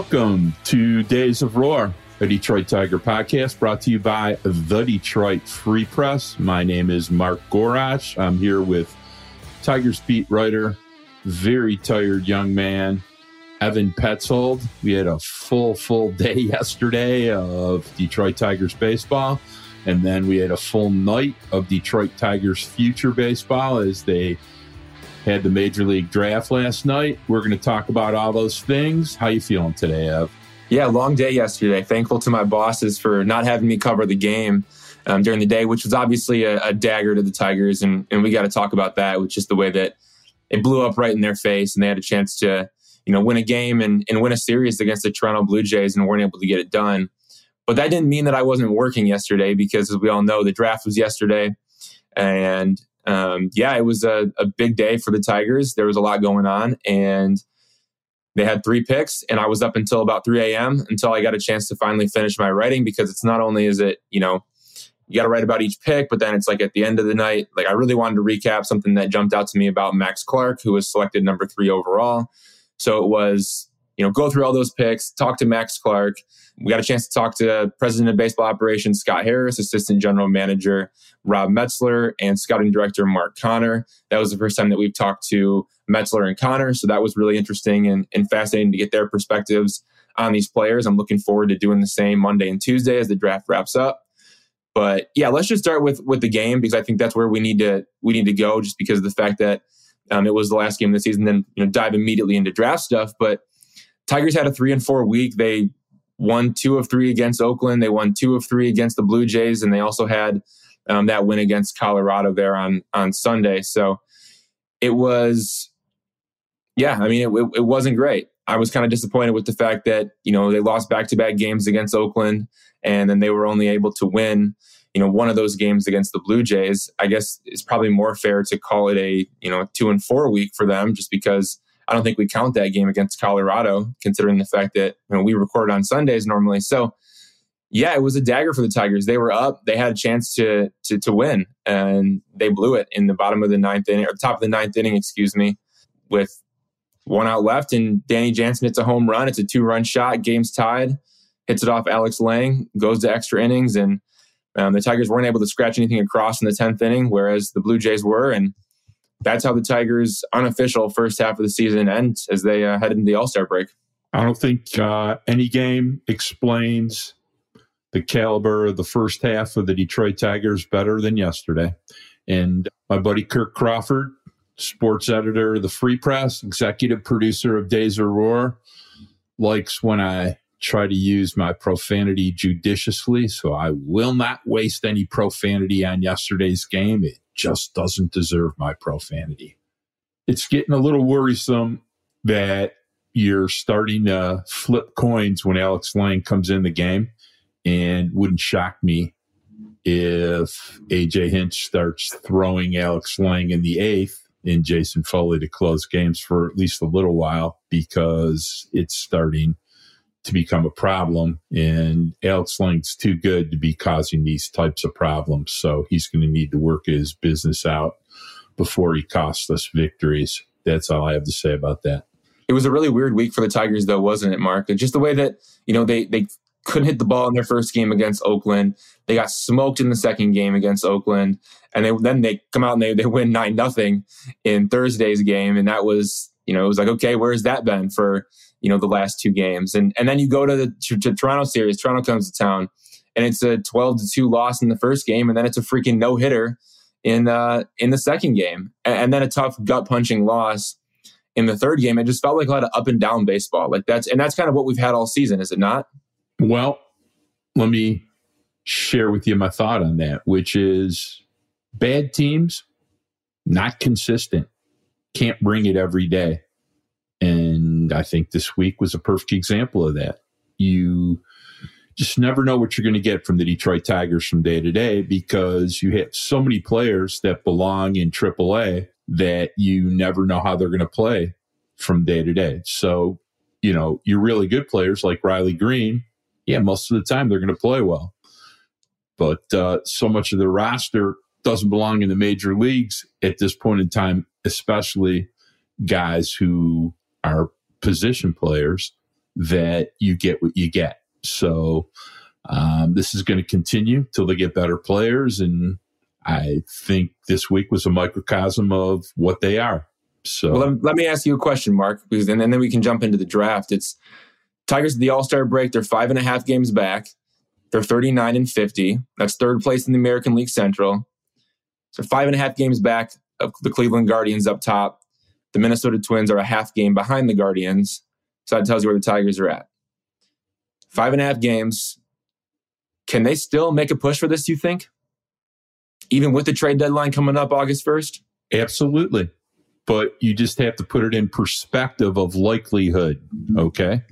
Welcome to Days of Roar, a Detroit Tiger podcast brought to you by the Detroit Free Press. My name is Mark Gorash. I'm here with Tigers beat writer, very tired young man, Evan Petzold. We had a full, full day yesterday of Detroit Tigers baseball. And then we had a full night of Detroit Tigers future baseball as they had the major league draft last night. We're going to talk about all those things. How you feeling today, Ev? Yeah, long day yesterday. Thankful to my bosses for not having me cover the game um, during the day, which was obviously a, a dagger to the Tigers, and and we got to talk about that, which is the way that it blew up right in their face, and they had a chance to you know win a game and, and win a series against the Toronto Blue Jays, and weren't able to get it done. But that didn't mean that I wasn't working yesterday because, as we all know, the draft was yesterday, and um, yeah, it was a, a big day for the Tigers. There was a lot going on, and they had three picks, and I was up until about 3 a.m. until I got a chance to finally finish my writing because it's not only is it, you know, you got to write about each pick, but then it's like at the end of the night, like I really wanted to recap something that jumped out to me about Max Clark, who was selected number three overall. So it was, you know, go through all those picks, talk to Max Clark, we got a chance to talk to President of Baseball Operations Scott Harris, Assistant General Manager Rob Metzler, and Scouting Director Mark Conner. That was the first time that we've talked to Metzler and Conner, so that was really interesting and, and fascinating to get their perspectives on these players. I'm looking forward to doing the same Monday and Tuesday as the draft wraps up. But yeah, let's just start with with the game because I think that's where we need to we need to go, just because of the fact that um, it was the last game of the season. Then you know dive immediately into draft stuff, but. Tigers had a three and four week. They won two of three against Oakland. They won two of three against the Blue Jays, and they also had um, that win against Colorado there on on Sunday. So it was, yeah, I mean, it, it wasn't great. I was kind of disappointed with the fact that you know they lost back to back games against Oakland, and then they were only able to win you know one of those games against the Blue Jays. I guess it's probably more fair to call it a you know two and four week for them, just because I don't think we count that game against Colorado, considering the fact that you know, we record on Sundays normally. So, yeah, it was a dagger for the Tigers. They were up. They had a chance to to, to win, and they blew it in the bottom of the ninth inning, or top of the ninth inning, excuse me, with one out left. And Danny Jansen hits a home run. It's a two run shot. Game's tied. Hits it off Alex Lange. Goes to extra innings, and um, the Tigers weren't able to scratch anything across in the tenth inning, whereas the Blue Jays were. And that's how the Tigers' unofficial first half of the season ends as they uh, head into the All Star break. I don't think uh, any game explains the caliber of the first half of the Detroit Tigers better than yesterday. And my buddy Kirk Crawford, sports editor of the Free Press, executive producer of Days of Roar, likes when I try to use my profanity judiciously. So I will not waste any profanity on yesterday's game. It just doesn't deserve my profanity. It's getting a little worrisome that you're starting to flip coins when Alex Lange comes in the game. And wouldn't shock me if AJ Hinch starts throwing Alex Lange in the eighth and Jason Foley to close games for at least a little while because it's starting to become a problem. And Alex Lange's too good to be causing these types of problems. So he's going to need to work his business out before he costs us victories. That's all I have to say about that. It was a really weird week for the Tigers, though, wasn't it, Mark? Just the way that, you know, they, they couldn't hit the ball in their first game against Oakland. They got smoked in the second game against Oakland. And they, then they come out and they, they win 9 nothing in Thursday's game. And that was, you know, it was like, okay, where's that been for you know the last two games, and and then you go to the to, to Toronto series. Toronto comes to town, and it's a twelve to two loss in the first game, and then it's a freaking no hitter in uh in the second game, and, and then a tough gut punching loss in the third game. It just felt like a lot of up and down baseball. Like that's and that's kind of what we've had all season, is it not? Well, let me share with you my thought on that, which is bad teams not consistent, can't bring it every day. And I think this week was a perfect example of that. You just never know what you're going to get from the Detroit Tigers from day to day because you have so many players that belong in AAA that you never know how they're going to play from day to day. So, you know, your really good players like Riley Greene, yeah, most of the time they're going to play well. But uh, so much of the roster doesn't belong in the major leagues at this point in time, especially guys who are position players that you get what you get. So um, this is going to continue till they get better players. And I think this week was a microcosm of what they are. So well, let, let, me ask you a question, Mark, because and, and then we can jump into the draft. It's Tigers at the All Star break. They're five and a half games back. They're 39 and 50. That's third place in the American League Central. So five and a half games back of the Cleveland Guardians up top. The Minnesota Twins are a half game behind the Guardians. So that tells you where the Tigers are at. Five and a half games. Can they still make a push for this, you think? Even with the trade deadline coming up August 1st? Absolutely. But you just have to put it in perspective of likelihood. Okay.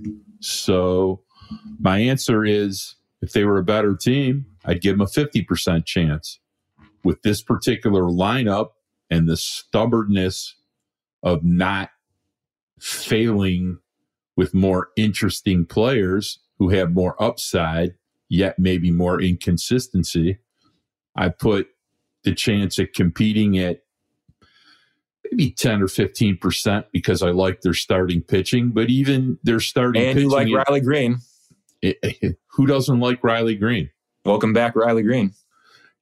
So my answer is if they were a better team, I'd give them a 50% chance. With this particular lineup and the stubbornness of not failing with more interesting players who have more upside, yet maybe more inconsistency, I put the chance at competing at maybe 10 or 15% because I like their starting pitching, but even their starting and pitching. And you like Riley Greene. It, it, who doesn't like Riley Greene? Welcome back, Riley Greene.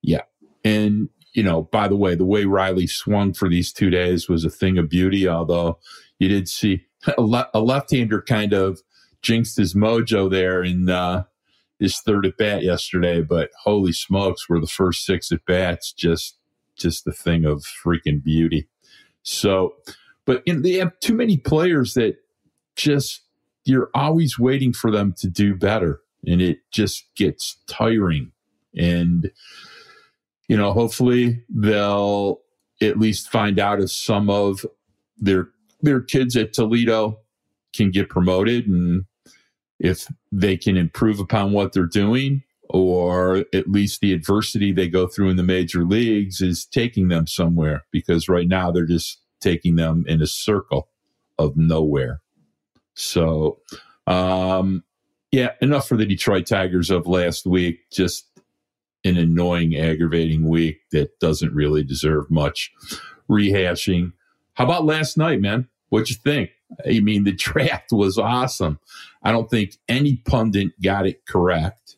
Yeah. And, you know, by the way, the way Riley swung for these two days was a thing of beauty, although you did see a, le- a left hander kind of jinxed his mojo there in uh, his third at bat yesterday. But holy smokes, were the first six at bats just just a thing of freaking beauty. So, but you know, they have too many players that just you're always waiting for them to do better, and it just gets tiring. And you know, hopefully they'll at least find out if some of their their kids at Toledo can get promoted and if they can improve upon what they're doing or at least the adversity they go through in the major leagues is taking them somewhere because right now they're just taking them in a circle of nowhere. So, um, yeah, enough for the Detroit Tigers of last week. Just an annoying, aggravating week that doesn't really deserve much rehashing. How about last night, man? What'd you think? I mean, the draft was awesome. I don't think any pundit got it correct.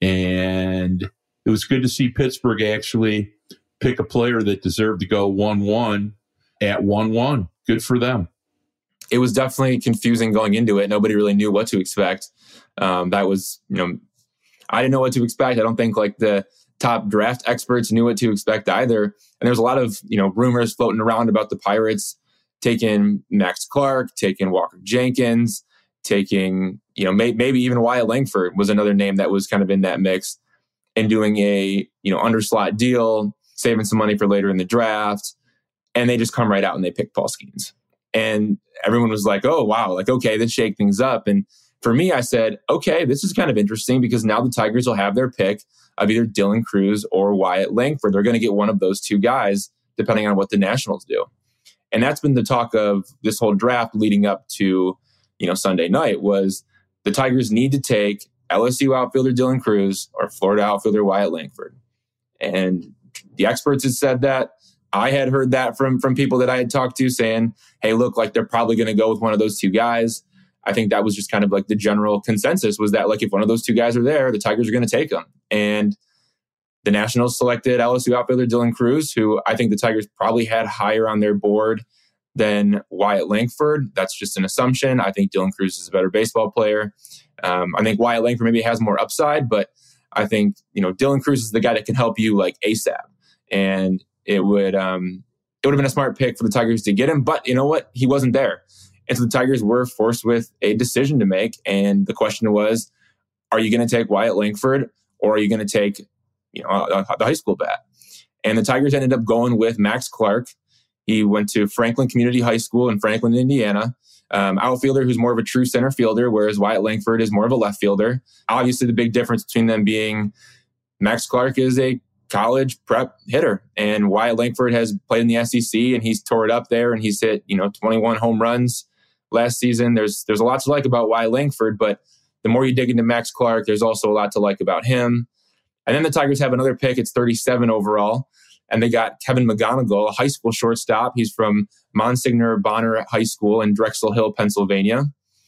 And it was good to see Pittsburgh actually pick a player that deserved to go 1 1 at 1 1. Good for them. It was definitely confusing going into it. Nobody really knew what to expect. Um, that was, you know, I didn't know what to expect. I don't think like the top draft experts knew what to expect either. And there's a lot of, you know, rumors floating around about the Pirates taking Max Clark, taking Walker Jenkins, taking, you know, may, maybe even Wyatt Langford was another name that was kind of in that mix and doing a, you know, underslot deal, saving some money for later in the draft. And they just come right out and they pick Paul Skenes. And everyone was like, oh, wow, like, okay, let's shake things up. And for me, I said, okay, this is kind of interesting because now the Tigers will have their pick of either Dylan Crews or Wyatt Langford. They're going to get one of those two guys, depending on what the Nationals do. And that's been the talk of this whole draft leading up to, you know, Sunday night was the Tigers need to take LSU outfielder Dylan Crews or Florida outfielder Wyatt Langford. And the experts had said that. I had heard that from from people that I had talked to saying, "Hey, look, like they're probably going to go with one of those two guys." I think that was just kind of like the general consensus was that like if one of those two guys are there, the Tigers are going to take them. And the Nationals selected LSU outfielder Dylan Crews, who I think the Tigers probably had higher on their board than Wyatt Langford. That's just an assumption. I think Dylan Crews is a better baseball player. Um, I think Wyatt Langford maybe has more upside, but I think you know Dylan Crews is the guy that can help you like ASAP, and it would um, it would have been a smart pick for the Tigers to get him. But you know what? He wasn't there, and so the Tigers were forced with a decision to make. And the question was, are you going to take Wyatt Langford or are you going to take you know, the high school bat. And the Tigers ended up going with Max Clark. He went to Franklin Community High School in Franklin, Indiana. Um, outfielder who's more of a true center fielder, whereas Wyatt Langford is more of a left fielder. Obviously, the big difference between them being Max Clark is a college prep hitter, and Wyatt Langford has played in the SEC and he's tore it up there, and he's hit you know 21 home runs last season. There's there's a lot to like about Wyatt Langford, but the more you dig into Max Clark, there's also a lot to like about him. And then the Tigers have another pick. It's 37 overall. And they got Kevin McGonigal, a high school shortstop. He's from Monsignor Bonner High School in Drexel Hill, Pennsylvania.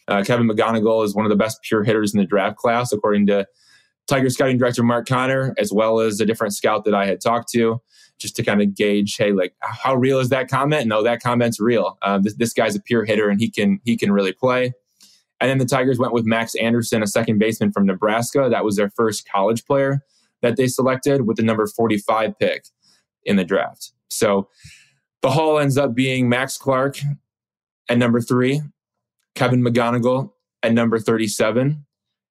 Uh, Kevin McGonigal is one of the best pure hitters in the draft class, according to Tiger scouting director Mark Conner, as well as a different scout that I had talked to, just to kind of gauge, hey, like how real is that comment? No, that comment's real. Um, this, this guy's a pure hitter and he can he can really play. And then the Tigers went with Max Anderson, a second baseman from Nebraska. That was their first college player that they selected with the number 45 pick in the draft. So the haul ends up being Max Clark at number three, Kevin McGonigal at number 37,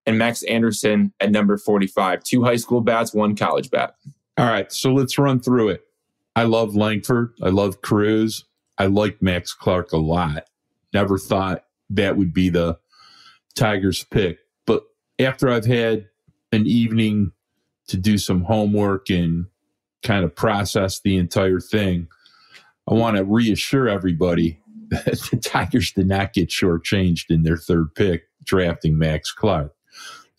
and Max Anderson at number 45. Two high school bats, one college bat. All right, so let's run through it. I love Langford. I love Crews. I like Max Clark a lot. Never thought that would be the Tigers pick. But after I've had an evening to do some homework and kind of process the entire thing, I want to reassure everybody that the Tigers did not get shortchanged in their third pick drafting Max Clark.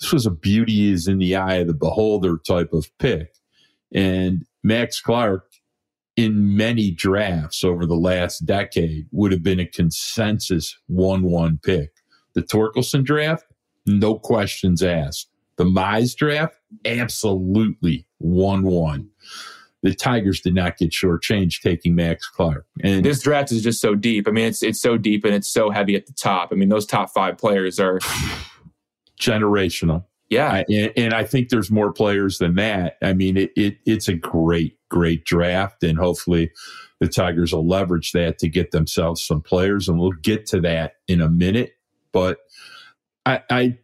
This was a beauty is in the eye of the beholder type of pick. And Max Clark, in many drafts over the last decade, would have been a consensus 1 1 pick. The Torkelson draft, no questions asked. The Mize draft, absolutely 1 1 the Tigers did not get shortchanged taking Max Clark. And this draft is just so deep. I mean, it's it's so deep and it's so heavy at the top. I mean, those top five players are generational. Yeah, I, and, and, I think there's more players than that. I mean, it, it it's a great great draft, and hopefully the Tigers will leverage that to get themselves some players, and we'll get to that in a minute. But I I,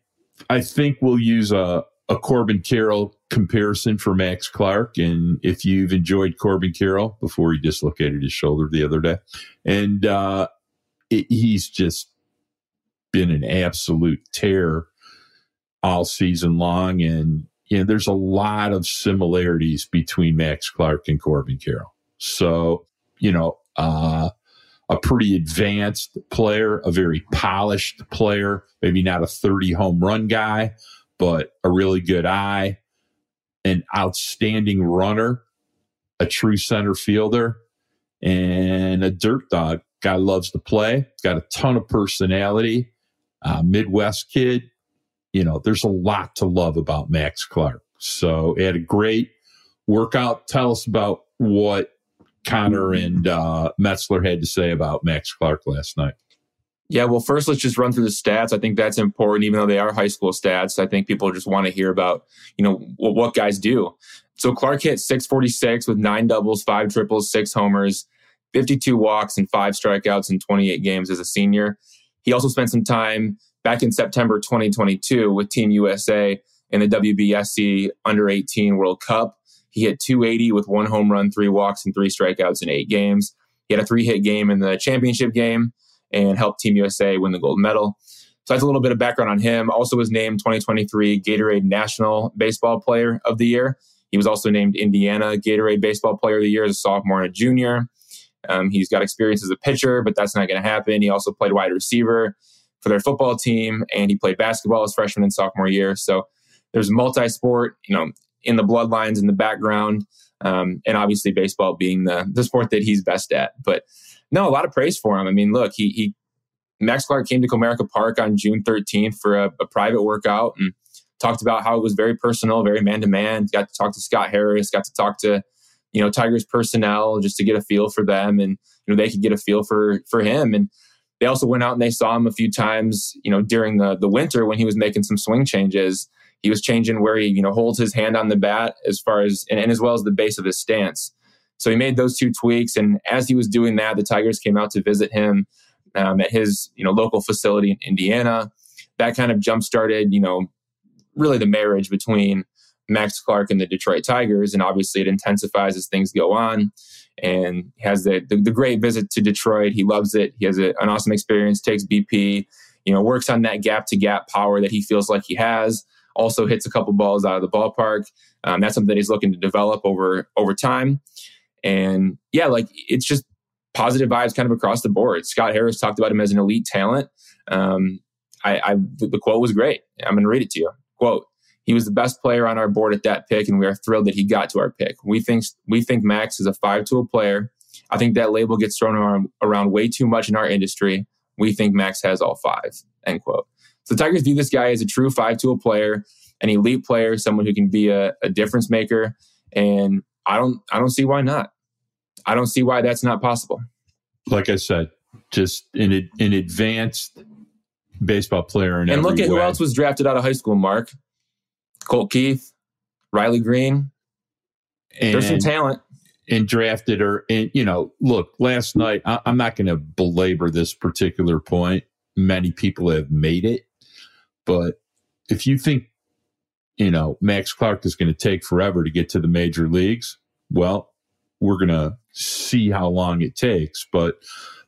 I think we'll use a a Corbin Carroll comparison for Max Clark. And if you've enjoyed Corbin Carroll before he dislocated his shoulder the other day, and uh, it, he's just been an absolute tear all season long. And you know, there's a lot of similarities between Max Clark and Corbin Carroll. So, you know, uh, a pretty advanced player, a very polished player, maybe not a 30 home run guy, but a really good eye, an outstanding runner, a true center fielder, and a dirt dog. Guy loves to play, got a ton of personality, uh, Midwest kid. You know, there's a lot to love about Max Clark. So he had a great workout. Tell us about what Conner and uh, Metzler had to say about Max Clark last night. Yeah, well, first let's just run through the stats. I think that's important, even though they are high school stats. I think people just want to hear about, you know, what, what guys do. So Clark hit 646 with nine doubles, five triples, six homers, 52 walks, and five strikeouts in 28 games as a senior. He also spent some time back in September 2022 with Team USA in the WBSC Under 18 World Cup. He hit 280 with one home run, three walks, and three strikeouts in eight games. He had a three hit game in the championship game and helped Team USA win the gold medal. So that's a little bit of background on him. Also was named 2023 Gatorade National Baseball Player of the Year. He was also named Indiana Gatorade Baseball Player of the Year as a sophomore and a junior. Um, he's got experience as a pitcher, but that's not going to happen. He also played wide receiver for their football team, and he played basketball as freshman and sophomore year. So there's multi-sport, you know, in the bloodlines in the background, um, and obviously baseball being the the sport that he's best at. But no, a lot of praise for him. I mean, look, he, he Max Clark came to Comerica Park on June 13th for a, a private workout and talked about how it was very personal, very man to man. Got to talk to Scott Harris, got to talk to you know Tigers personnel just to get a feel for them, and you know they could get a feel for for him. And they also went out and they saw him a few times, you know, during the the winter when he was making some swing changes. He was changing where he you know holds his hand on the bat as far as and, and as well as the base of his stance. So he made those two tweaks, and as he was doing that, the Tigers came out to visit him um, at his you know local facility in Indiana. That kind of jump started, you know, really the marriage between Max Clark and the Detroit Tigers, and obviously it intensifies as things go on. And has the, the, the great visit to Detroit. He loves it. He has a, an awesome experience. Takes BP, you know, works on that gap to gap power that he feels like he has. Also hits a couple balls out of the ballpark. Um, that's something that he's looking to develop over over time. And yeah, like it's just positive vibes kind of across the board. Scott Harris talked about him as an elite talent. Um, I, I the quote was great. I'm going to read it to you. Quote: He was the best player on our board at that pick, and we are thrilled that he got to our pick. We think we think Max is a five-tool player. I think that label gets thrown around, around way too much in our industry. We think Max has all five. end quote. So the Tigers view this guy as a true five tool player, an elite player, someone who can be a, a difference maker. And I don't I don't see why not. I don't see why that's not possible. Like I said, just an an advanced baseball player. and look at way. who else was drafted out of high school. Mark, Colt Keith, Riley Greene. And, There's some talent. And drafted her. And you know, look, last night I, I'm not going to belabor this particular point. Many people have made it, but if you think you know Max Clark is going to take forever to get to the major leagues, well, we're going to see how long it takes. But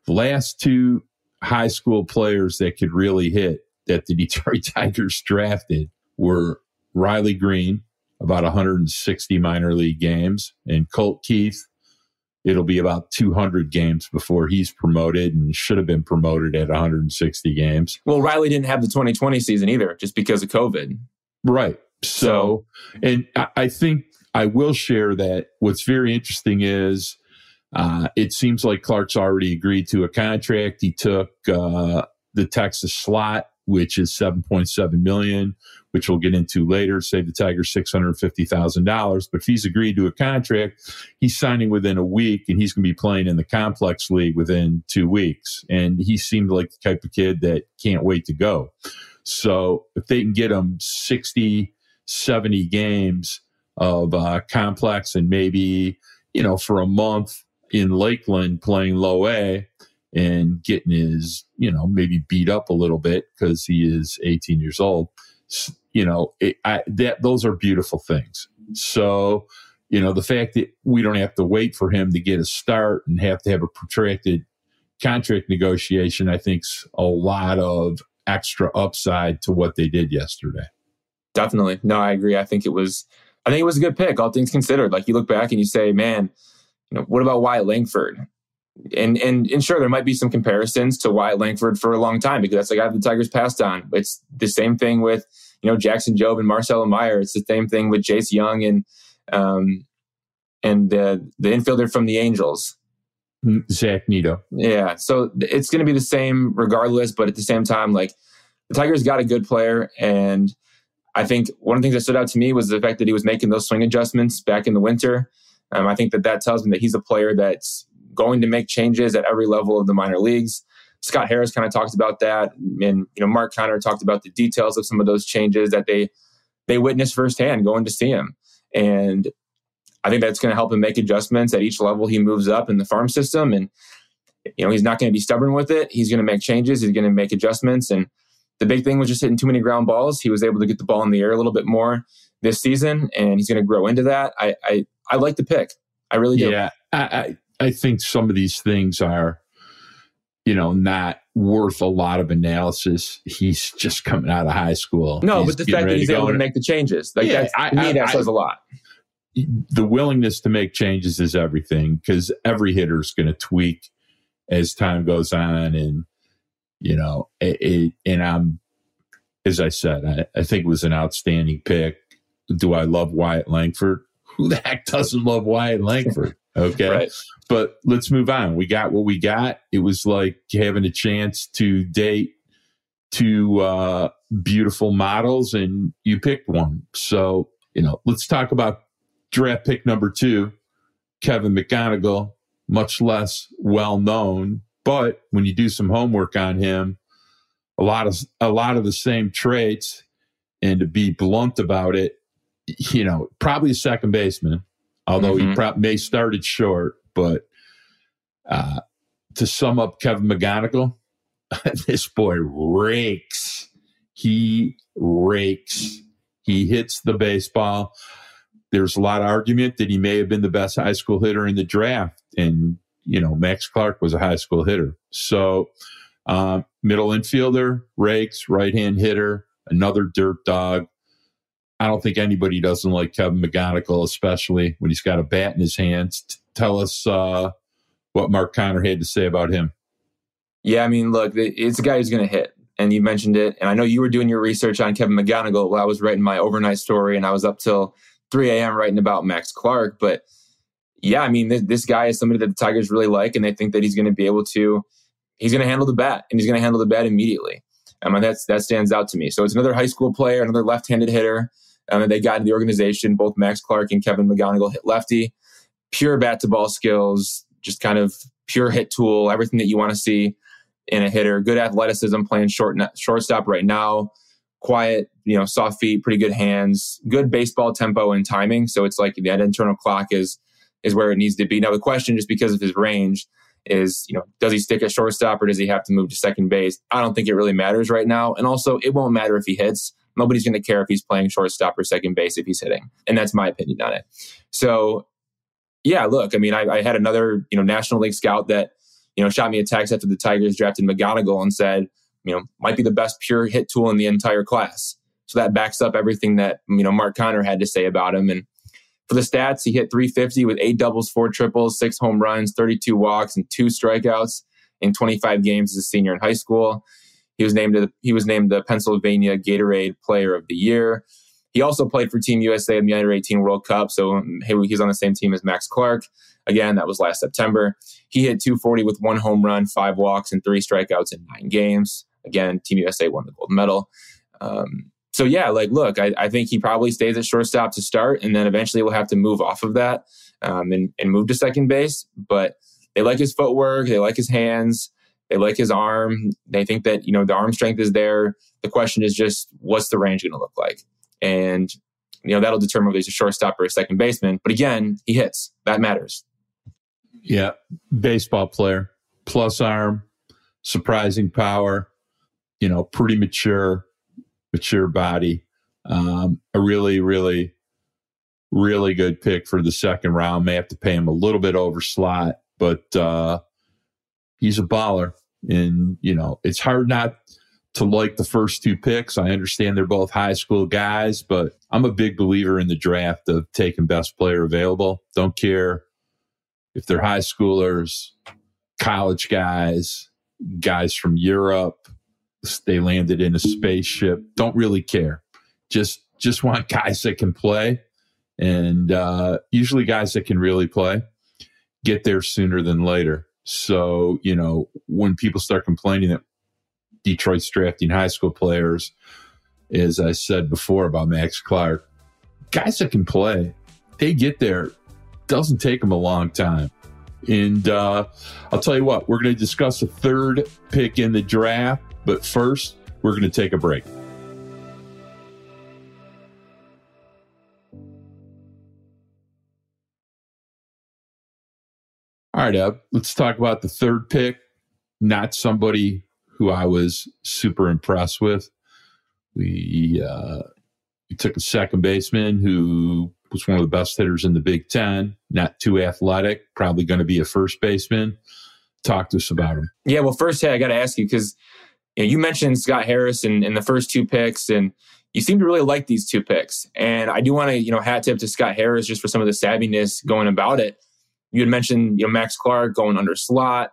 the last two high school players that could really hit that the Detroit Tigers drafted were Riley Greene, about 160 minor league games, and Colt Keith. It'll be about 200 games before he's promoted and should have been promoted at 160 games. Well, Riley didn't have the 2020 season either, just because of COVID. Right. So, and I think I will share that what's very interesting is uh, it seems like Clark's already agreed to a contract. He took uh, the Texas slot, which is 7.7 million, which we'll get into later, save the Tigers $650,000. But if he's agreed to a contract, he's signing within a week and he's going to be playing in the complex league within two weeks. And he seemed like the type of kid that can't wait to go. So if they can get him 60, 70 games of uh, complex and maybe, you know, for a month, in Lakeland playing low A and getting his, you know, maybe beat up a little bit because he is 18 years old. You know, it, I, that those are beautiful things. So, you know, the fact that we don't have to wait for him to get a start and have to have a protracted contract negotiation, I think's a lot of extra upside to what they did yesterday. Definitely. No, I agree. I think it was I think it was a good pick, all things considered. Like you look back and you say, man, you know, what about Wyatt Langford? And, and and sure, there might be some comparisons to Wyatt Langford for a long time because that's the guy the Tigers passed on. It's the same thing with you know Jackson Jobe and Marcelo Meyer. It's the same thing with Jace Jung and um, and uh, the infielder from the Angels, mm, Zach Neto. Yeah, so it's going to be the same regardless. But at the same time, like the Tigers got a good player, and I think one of the things that stood out to me was the fact that he was making those swing adjustments back in the winter. Um, I think that that tells me that he's a player that's going to make changes at every level of the minor leagues. Scott Harris kind of talked about that, and you know Mark Conner talked about the details of some of those changes that they they witnessed firsthand going to see him, and I think that's going to help him make adjustments at each level he moves up in the farm system. And you know he's not going to be stubborn with it. He's going to make changes. He's going to make adjustments. And the big thing was just hitting too many ground balls. He was able to get the ball in the air a little bit more this season, and he's going to grow into that. I, I I like the pick. I really do. Yeah, I, I, I think some of these things are, you know, not worth a lot of analysis. He's just coming out of high school. No, he's but the fact that he's able to make the changes, like yeah, I, to me, that says a lot. The willingness to make changes is everything because every hitter is going to tweak as time goes on, and you know, it, it, and I'm, as I said, I, I think it was an outstanding pick. Do I love Wyatt Langford? who the heck doesn't love Wyatt Langford? Okay. right. But let's move on. We got what we got. It was like having a chance to date two uh, beautiful models, and you picked one. So, you know, let's talk about draft pick number two, Kevin McGonigal, much less well known. But when you do some homework on him, a lot of a lot of the same traits. And to be blunt about it, you know, probably a second baseman, although mm-hmm. he pro- may started short. But uh, to sum up Kevin McGonigal, this boy rakes. He rakes. He hits the baseball. There's a lot of argument that he may have been the best high school hitter in the draft. And, you know, Max Clark was a high school hitter. So, um, middle infielder, rakes, right hand hitter, another dirt dog. I don't think anybody doesn't like Kevin McGonigal, especially when he's got a bat in his hands. Tell us uh, what Mark Conner had to say about him. Yeah, I mean, look, it's a guy who's going to hit, and you mentioned it. And I know you were doing your research on Kevin McGonigal while I was writing my overnight story, and I was up till 3 a.m. writing about Max Clark. But yeah, I mean, this, this guy is somebody that the Tigers really like, and they think that he's going to be able to, he's going to handle the bat, and he's going to handle the bat immediately. Um, and that's, that stands out to me. So it's another high school player, another left handed hitter. Um, and they got into the organization. Both Max Clark and Kevin McGonigal hit lefty. Pure bat to ball skills, just kind of pure hit tool, everything that you want to see in a hitter. Good athleticism, playing short shortstop right now. Quiet, you know, soft feet, pretty good hands, good baseball tempo and timing. So it's like that internal clock is is where it needs to be. Now the question, just because of his range, is you know does he stick at shortstop or does he have to move to second base? I don't think it really matters right now, and also it won't matter if he hits. Nobody's going to care if he's playing shortstop or second base if he's hitting, and that's my opinion on it. So, yeah, look, I mean, I, I had another you know National League scout that you know shot me a text after the Tigers drafted McGonigal and said, you know, might be the best pure hit tool in the entire class. So that backs up everything that you know Mark Conner had to say about him, and for the stats, he hit 350 with eight doubles, four triples, six home runs, 32 walks, and two strikeouts in 25 games as a senior in high school. He was named the, he was named the Pennsylvania Gatorade Player of the Year. He also played for Team USA in the Under 18 World Cup, so hey, he's on the same team as Max Clark. Again, that was last September. He hit 240 with one home run, five walks, and three strikeouts in nine games. Again, Team USA won the gold medal. Um, so yeah, like look, I, I, think he probably stays at shortstop to start, and then eventually we'll have to move off of that um, and, and move to second base. But they like his footwork, they like his hands, they like his arm. They think that you know the arm strength is there. The question is just what's the range going to look like, and you know that'll determine whether he's a shortstop or a second baseman. But again, he hits. That matters. Yeah, baseball player, plus arm, surprising power. You know, pretty mature mature body. Um, a really, really, really good pick for the second round. May have to pay him a little bit over slot, but uh, he's a baller. And, you know, it's hard not to like the first two picks. I understand they're both high school guys, but I'm a big believer in the draft of taking best player available. Don't care if they're high schoolers, college guys, guys from Europe, they landed in a spaceship. Don't really care. Just just want guys that can play, and uh, usually guys that can really play get there sooner than later. So you know when people start complaining that Detroit's drafting high school players, as I said before about Max Clark, guys that can play, they get there. Doesn't take them a long time. And uh, I'll tell you what, we're going to discuss the third pick in the draft but first, we're going to take a break. All right, Eb, let's talk about the third pick. Not somebody who I was super impressed with. We uh, we took a second baseman who was one of the best hitters in the Big Ten. Not too athletic, probably going to be a first baseman. Talk to us about him. Yeah, well, first, hey, I got to ask you because you, know, you mentioned Scott Harris in, in the first two picks, and you seem to really like these two picks. And I do want to, you know, hat tip to Scott Harris just for some of the savviness going about it. You had mentioned, you know, Max Clark going under slot.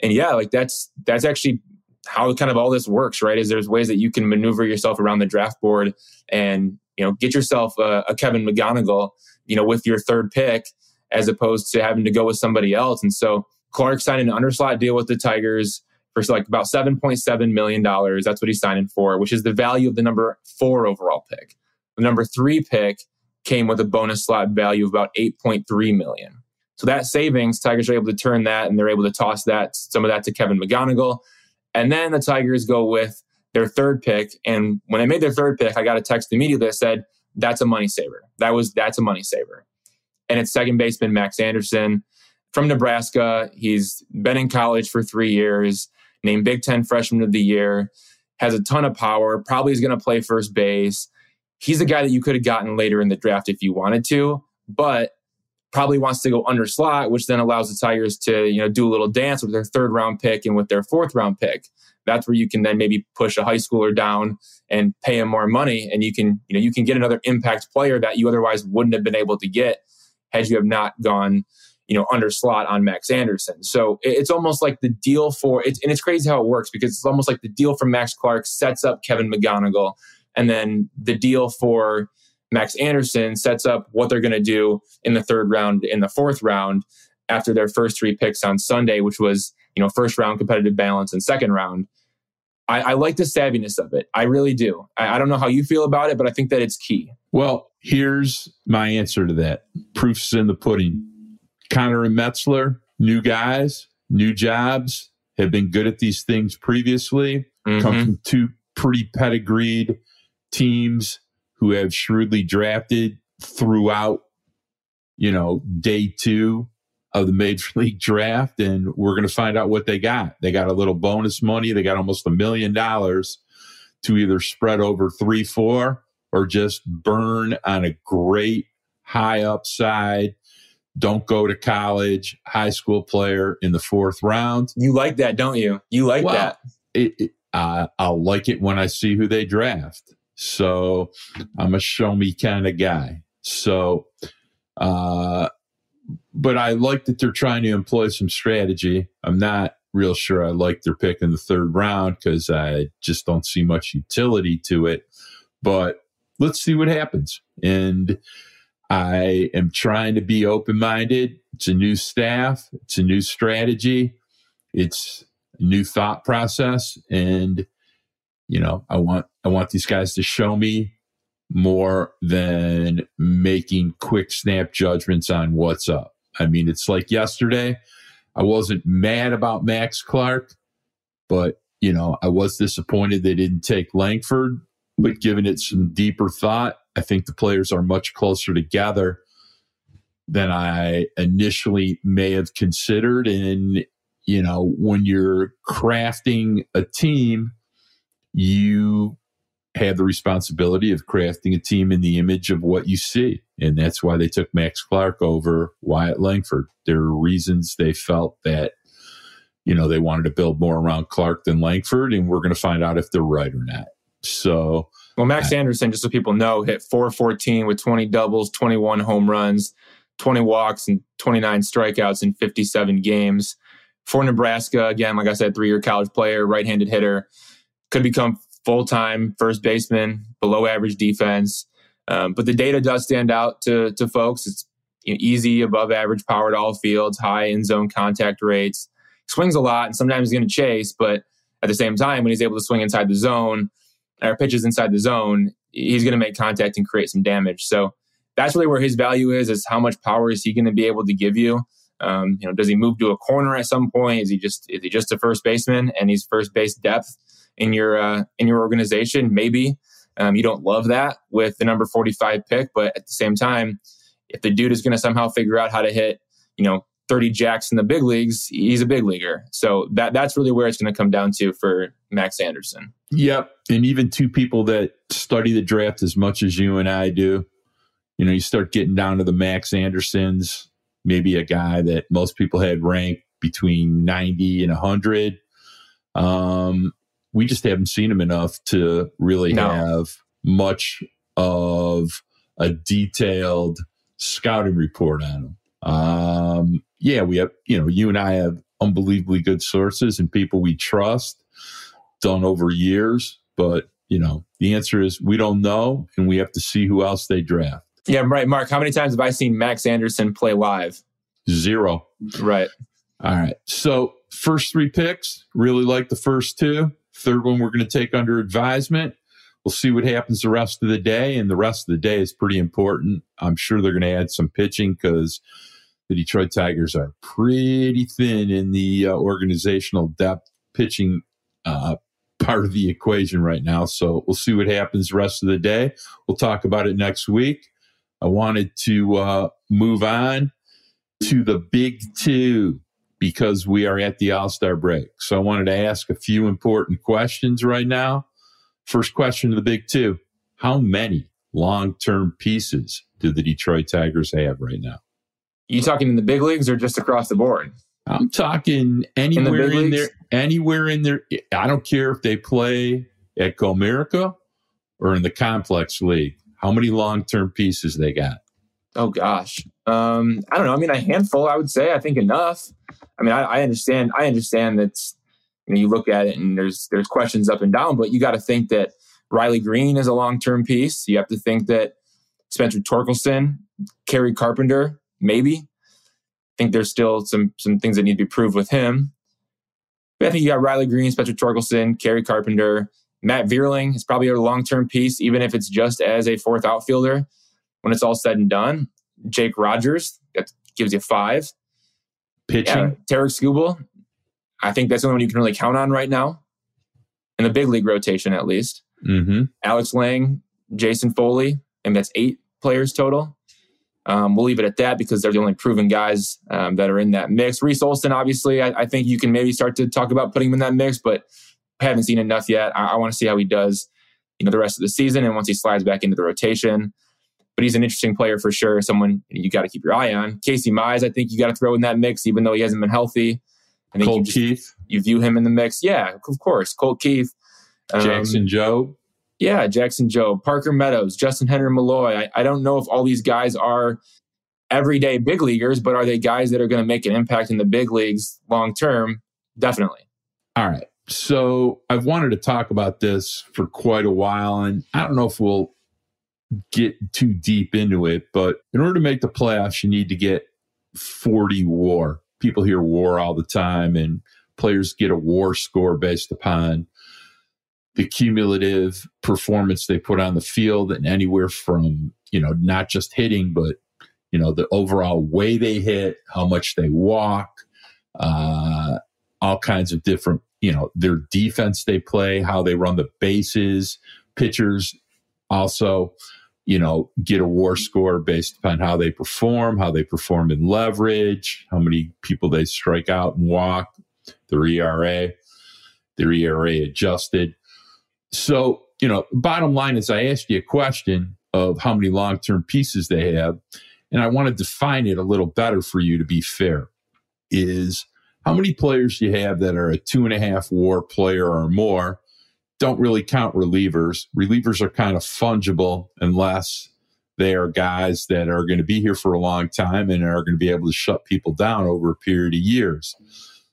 And yeah, like that's that's actually how kind of all this works, right? Is there's ways that you can maneuver yourself around the draft board and, you know, get yourself a, a Kevin McGonigal, you know, with your third pick, as opposed to having to go with somebody else. And so Clark signed an underslot deal with the Tigers for like about $7.7 million. That's what he's signing for, which is the value of the number four overall pick. The number three pick came with a bonus slot value of about 8.3 million. So that savings, Tigers are able to turn that and they're able to toss that, some of that to Kevin McGonigal. And then the Tigers go with their third pick. And when they made their third pick, I got a text immediately that said, that's a money saver. That was, that's a money saver. And it's second baseman Max Anderson from Nebraska. He's been in college for three years named Big Ten Freshman of the Year, has a ton of power, probably is going to play first base. He's a guy that you could have gotten later in the draft if you wanted to, but probably wants to go under slot, which then allows the Tigers to, you know, do a little dance with their third round pick and with their fourth round pick. That's where you can then maybe push a high schooler down and pay him more money. And you can, you know, you can get another impact player that you otherwise wouldn't have been able to get had you have not gone you know, under slot on Max Anderson. So it's almost like the deal for it's and it's crazy how it works because it's almost like the deal for Max Clark sets up Kevin McGonigal, and then the deal for Max Anderson sets up what they're going to do in the third round, in the fourth round, after their first three picks on Sunday, which was you know first round competitive balance and second round. I, I like the savviness of it. I really do. I, I don't know how you feel about it, but I think that it's key. Well, here's my answer to that. Proof's in the pudding. Conner and Metzler, new guys, new jobs, have been good at these things previously. Mm-hmm. Come from two pretty pedigreed teams who have shrewdly drafted throughout, you know, day two of the major league draft. And we're going to find out what they got. They got a little bonus money. They got almost a million dollars to either spread over three, four, or just burn on a great high upside. Don't go to college, high school player in the fourth round. You like that, don't you? You like well, that. It, it, uh, I'll like it when I see who they draft. So I'm a show me kind of guy. So, uh, but I like that they're trying to employ some strategy. I'm not real sure I like their pick in the third round because I just don't see much utility to it. But let's see what happens. And I am trying to be open minded. It's a new staff, it's a new strategy, it's a new thought process. And, you know, I want I want these guys to show me more than making quick snap judgments on what's up. I mean, it's like yesterday. I wasn't mad about Max Clark, but you know, I was disappointed they didn't take Langford. But given it some deeper thought, I think the players are much closer together than I initially may have considered. And, you know, when you're crafting a team, you have the responsibility of crafting a team in the image of what you see. And that's why they took Max Clark over Wyatt Langford. There are reasons they felt that, you know, they wanted to build more around Clark than Langford, and we're going to find out if they're right or not. So, well, Max I, Anderson, just so people know, hit 414 with 20 doubles, 21 home runs, 20 walks, and 29 strikeouts in 57 games. For Nebraska, again, like I said, three year college player, right handed hitter, could become full time first baseman, below average defense. Um, but the data does stand out to, to folks. It's you know, easy, above average power to all fields, high in zone contact rates, swings a lot, and sometimes he's going to chase. But at the same time, when he's able to swing inside the zone or pitches inside the zone, he's going to make contact and create some damage. So that's really where his value is: is how much power is he going to be able to give you? Um, you know, does he move to a corner at some point? Is he just is he just a first baseman and he's first base depth? In your uh, in your organization. Maybe um, you don't love that with the number 45 pick, but at the same time, if the dude is going to somehow figure out how to hit, you know, 30 jacks in the big leagues, he's a big leaguer. So that that's really where it's going to come down to for Max Anderson. Yep, and even two people that study the draft as much as you and I do, you know, you start getting down to the Max Andersons, maybe a guy that most people had ranked between 90 and 100. Um, we just haven't seen him enough to really no. have much of a detailed scouting report on him. Um, yeah, we have, you know, you and I have unbelievably good sources and people we trust done over years, but you know, the answer is we don't know and we have to see who else they draft. Yeah, right. Mark, how many times have I seen Max Anderson play live? Zero. Right. All right. So, first three picks, really like the first two. Third one, we're going to take under advisement. We'll see what happens the rest of the day. And the rest of the day is pretty important. I'm sure they're going to add some pitching because the Detroit Tigers are pretty thin in the uh, organizational depth pitching uh, part of the equation right now. So we'll see what happens the rest of the day. We'll talk about it next week. I wanted to uh, move on to the big two because we are at the All Star break. So I wanted to ask a few important questions right now. First question to the big two How many long term pieces do the Detroit Tigers have right now? You talking in the big leagues or just across the board? I'm talking anywhere in, the in there, anywhere in there. I don't care if they play at Comerica or in the complex league. How many long term pieces they got? Oh gosh, um, I don't know. I mean, a handful. I would say. I think enough. I mean, I, I understand. I understand that you know you look at it and there's there's questions up and down, but you got to think that Riley Greene is a long term piece. You have to think that Spencer Torkelson, Kerry Carpenter, maybe. I think there's still some some things that need to be proved with him. But I think you got Riley Greene, Spencer Torkelson, Kerry Carpenter, Matt Vierling is probably a long term piece, even if it's just as a fourth outfielder when it's all said and done. Jake Rogers, that gives you five. Pitching. Yeah, Tarik Skubal, I think that's the only one you can really count on right now in the big league rotation, at least. Mm-hmm. Alex Lange, Jason Foley, and that's eight players total. Um, we'll leave it at that because they're the only proven guys um, that are in that mix. Reese Olson, obviously, I, I, think you can maybe start to talk about putting him in that mix, but haven't seen enough yet. I, I want to see how he does, you know, the rest of the season and once he slides back into the rotation. But he's an interesting player for sure. Someone you got to keep your eye on. Casey Mize, I think you got to throw in that mix, even though he hasn't been healthy. I think Colt you just, Keith. You view him in the mix. Yeah, of course. Colt Keith. Um, Jackson Jobe. Yeah, Jackson Jobe, Parker Meadows. Justyn-Henry Malloy. I, I don't know if all these guys are everyday big leaguers, but are they guys that are going to make an impact in the big leagues long term? Definitely. All right. So I've wanted to talk about this for quite a while, and I don't know if we'll get too deep into it, but in order to make the playoffs, you need to get 40 WAR. People hear WAR all the time, and players get a WAR score based upon the cumulative performance they put on the field and anywhere from, you know, not just hitting, but, you know, the overall way they hit, how much they walk, uh, all kinds of different you know their defense they play, how they run the bases. Pitchers also, you know, get a WAR score based upon how they perform, how they perform in leverage, how many people they strike out and walk, their ERA, their ERA adjusted. So, you know, bottom line is I asked you a question of how many long term pieces they have, and I want to define it a little better for you to be fair. Is how many players you have that are a two and a half WAR player or more don't really count relievers. Relievers are kind of fungible unless they are guys that are going to be here for a long time and are going to be able to shut people down over a period of years.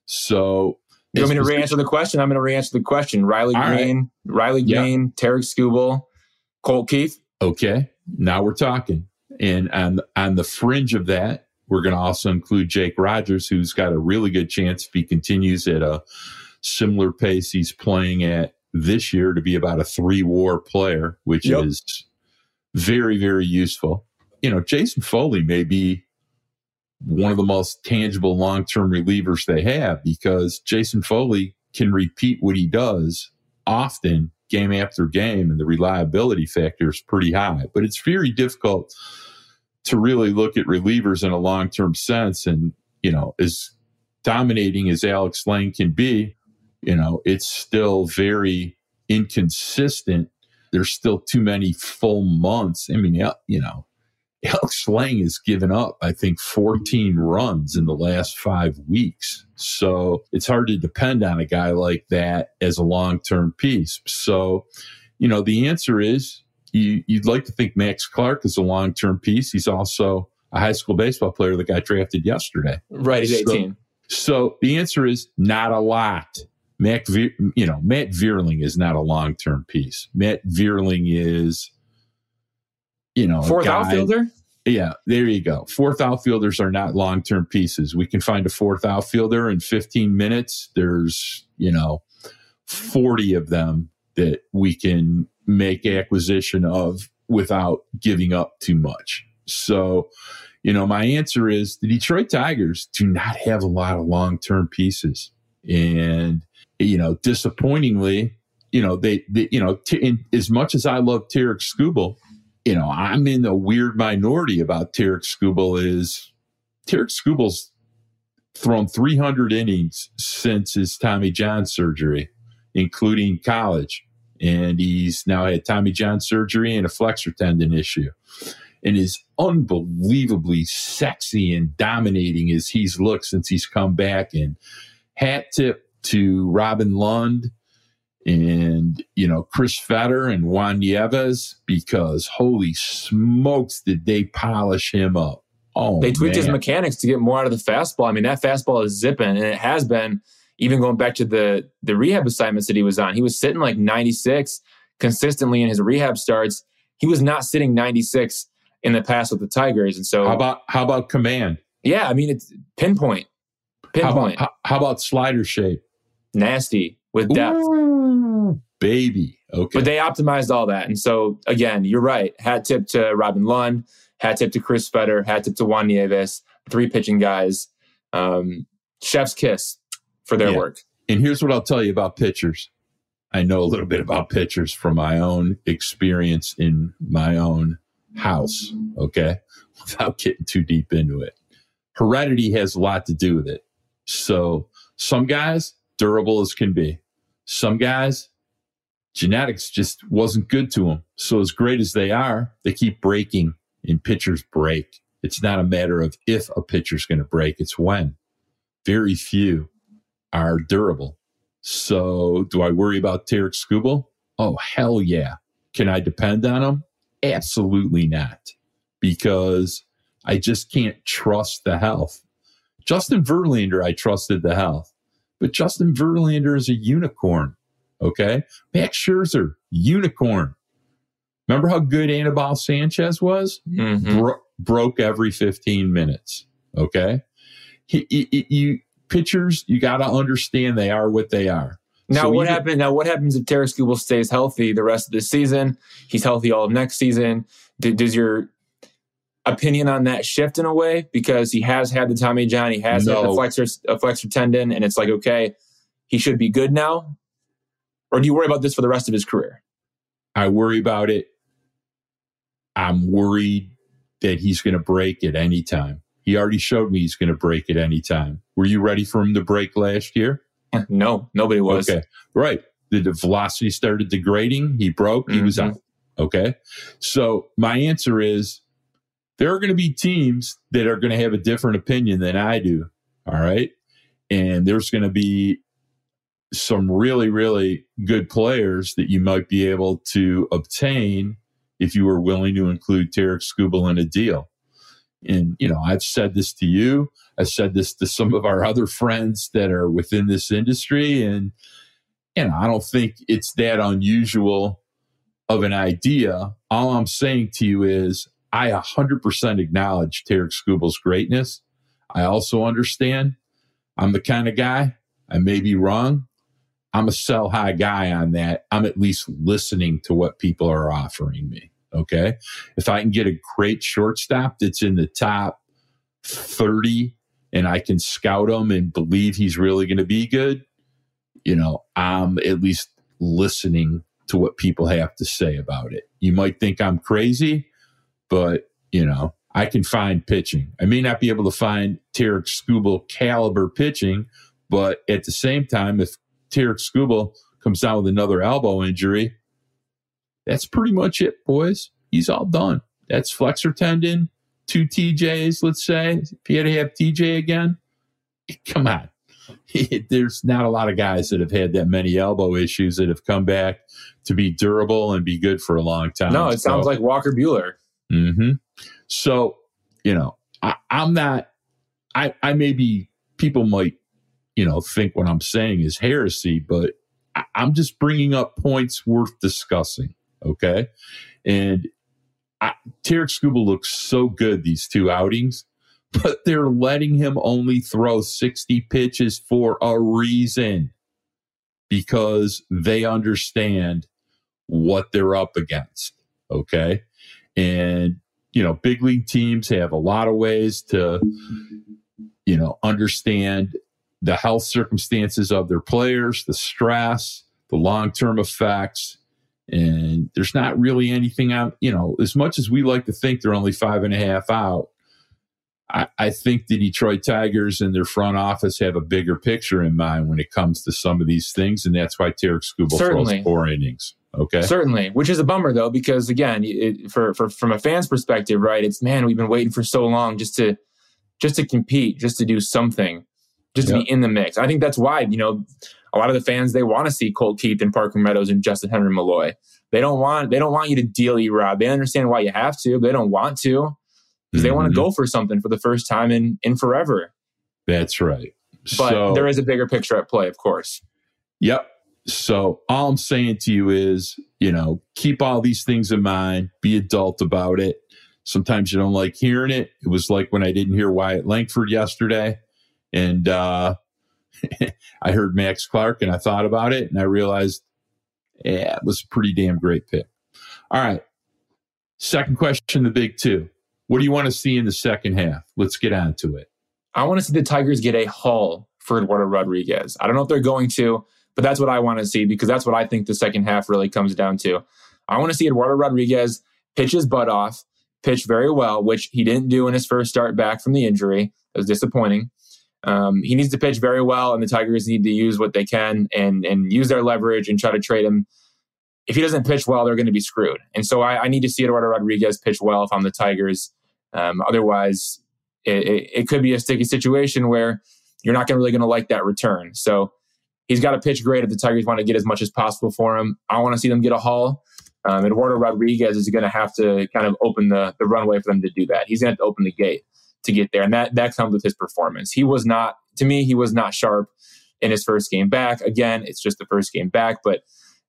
So, you want me to re-answer the question? I'm going to re-answer the question. Riley Greene, right. Riley Greene, yep. Tarik Skubal, Colt Keith. Okay, now we're talking. And on on the fringe of that, we're going to also include Jake Rogers, who's got a really good chance if he continues at a similar pace he's playing at this year to be about a three WAR player, which yep. is very, very useful. You know, Jason Foley may be one of the most tangible long term relievers they have because Jason Foley can repeat what he does often, game after game, and the reliability factor is pretty high. But it's very difficult to really look at relievers in a long term sense. And, you know, as dominating as Alex Lange can be, you know, it's still very inconsistent. There's still too many full months. I mean, you know, Alex Lange has given up, I think, 14 runs in the last five weeks. So it's hard to depend on a guy like that as a long term piece. So, you know, the answer is you, would like to think Max Clark is a long term piece. He's also a high school baseball player that got drafted yesterday. Right, he's so, 18. So the answer is not a lot. Matt, you know, Matt Vierling is not a long term piece. Matt Vierling is, you know, fourth guy, outfielder. Yeah, there you go. Fourth outfielders are not long term pieces. We can find a fourth outfielder in 15 minutes. There's, you know, 40 of them that we can make acquisition of without giving up too much. So, you know, my answer is the Detroit Tigers do not have a lot of long term pieces. And, you know, disappointingly, you know, they, they you know, t- in, as much as I love Tarik Skubal, you know, I'm in a weird minority about Tarik Skubal is Tarik Skubal's thrown 300 innings since his Tommy John surgery, including college and he's now had Tommy John surgery and a flexor tendon issue. And is unbelievably sexy and dominating as he's looked since he's come back. And hat tip to Robin Lund and you know Chris Fetter and Juan Nieves because holy smokes did they polish him up. Oh, they tweaked man. his mechanics to get more out of the fastball. I mean, that fastball is zipping, and it has been even going back to the the rehab assignments that he was on, he was sitting like 96 consistently in his rehab starts. He was not sitting 96 in the past with the Tigers. And so how about how about command? Yeah, I mean it's pinpoint. Pinpoint. How about, how, how about slider shape? Nasty with depth. Ooh, baby. Okay. But they optimized all that. And so, again, you're right. Hat tip to Robin Lund, hat tip to Chris Fetter, hat tip to Juan Nieves, three pitching guys. Um, chef's kiss for their Yeah. work. And here's what I'll tell you about pitchers. I know a little bit about pitchers from my own experience in my own house, okay? Without getting too deep into it. Heredity has a lot to do with it. So some guys, durable as can be. Some guys, genetics just wasn't good to them. So as great as they are, they keep breaking and pitchers break. It's not a matter of if a pitcher's going to break, it's when. Very few are durable. So, do I worry about Tarik Skubal? Oh, hell yeah. Can I depend on him? Absolutely not, because I just can't trust the health. Justin Verlander, I trusted the health, but Justin Verlander is a unicorn. Okay. Max Scherzer, unicorn. Remember how good Anibal Sanchez was? Mhm. bro- broke every 15 minutes. Okay. He, he- he- you pitchers, you got to understand they are what they are. Now So what happens? Now what happens if Tarik Skubal stays healthy the rest of the season? He's healthy all of next season. D- does your opinion on that shift in a way because he has had the Tommy John, he has had the flexor a flexor tendon, and it's like okay, he should be good now, or do you worry about this for the rest of his career? I worry about it. I'm worried that he's going to break at any time. He already showed me he's going to break at any time. Were you ready for him to break last year? no, nobody was. Okay. Right. The, the velocity started degrading. He broke. He was Mhm. out. Okay. So my answer is there are going to be teams that are going to have a different opinion than I do. All right. And there's going to be some really, really good players that you might be able to obtain if you were willing to include Tarik Skubal in a deal. And, you know, I've said this to you. I've said this to some of our other friends that are within this industry. And, and I don't think it's that unusual of an idea. All I'm saying to you is I 100% acknowledge Tarik Skubal's greatness. I also understand I'm the kind of guy, I may be wrong. I'm a sell high guy on that. I'm at least listening to what people are offering me. Okay. If I can get a great shortstop that's in the top 30 and I can scout him and believe he's really going to be good, you know, I'm at least listening to what people have to say about it. You might think I'm crazy, but, you know, I can find pitching. I may not be able to find Tarik Skubal caliber pitching, but at the same time, if Tarik Skubal comes down with another elbow injury, that's pretty much it, boys. He's all done. That's flexor tendon, two TJs, let's say. If he had to have TJ again, come on. There's not a lot of guys that have had that many elbow issues that have come back to be durable and be good for a long time. No, it sounds like Walker Buehler. Hmm So, you know, I, I'm not, I, I may be, people might, you know, think what I'm saying is heresy, but I, I'm just bringing up points worth discussing. Okay. And I, Tarik Skubal looks so good these two outings, but they're letting him only throw 60 pitches for a reason because they understand what they're up against. Okay. And, you know, big league teams have a lot of ways to, you know, understand the health circumstances of their players, the stress, the long term effects. And there's not really anything out, you know, as much as we like to think they're only five and a half out. I, I think the Detroit Tigers and their front office have a bigger picture in mind when it comes to some of these things. And that's why Tarik Skubal throws four innings. Okay. Certainly, which is a bummer though, because again, it, for, for from a fan's perspective, right? It's man, we've been waiting for so long just to just to compete, just to do something, just to be in the mix. I think that's why you know a lot of the fans they want to see Colt Keith and Parker Meadows and Justyn-Henry Malloy. They don't want they don't want you to deal E-Rod. They understand why you have to, but they don't want to because they want to mm-hmm. go for something for the first time in in forever. That's right. But so, there is a bigger picture at play, of course. Yep. So all I'm saying to you is, you know, keep all these things in mind, be adult about it. Sometimes you don't like hearing it. It was like when I didn't hear Wyatt Langford yesterday. And uh, I heard Max Clark and I thought about it and I realized, yeah, it was a pretty damn great pick. All right. Second question, the big two. What do you want to see in the second half? Let's get on to it. I want to see the Tigers get a haul for Eduardo Rodriguez. I don't know if they're going to, but that's what I want to see because that's what I think the second half really comes down to. I want to see Eduardo Rodriguez pitch his butt off, pitch very well, which he didn't do in his first start back from the injury. It was disappointing. Um, he needs to pitch very well, and the Tigers need to use what they can and and use their leverage and try to trade him. If he doesn't pitch well, they're going to be screwed. And so I, I need to see Eduardo Rodriguez pitch well if I'm the Tigers. Um, otherwise, it, it, it, could be a sticky situation where you're not really going to like that return. So he's got to pitch great if the Tigers want to get as much as possible for him. I want to see them get a haul. Um, Eduardo Rodriguez is going to have to kind of open the, the runway for them to do that. He's going to have to open the gate to get there. And that, that comes with his performance. He was not, to me, he was not sharp in his first game back. Again, it's just the first game back, but,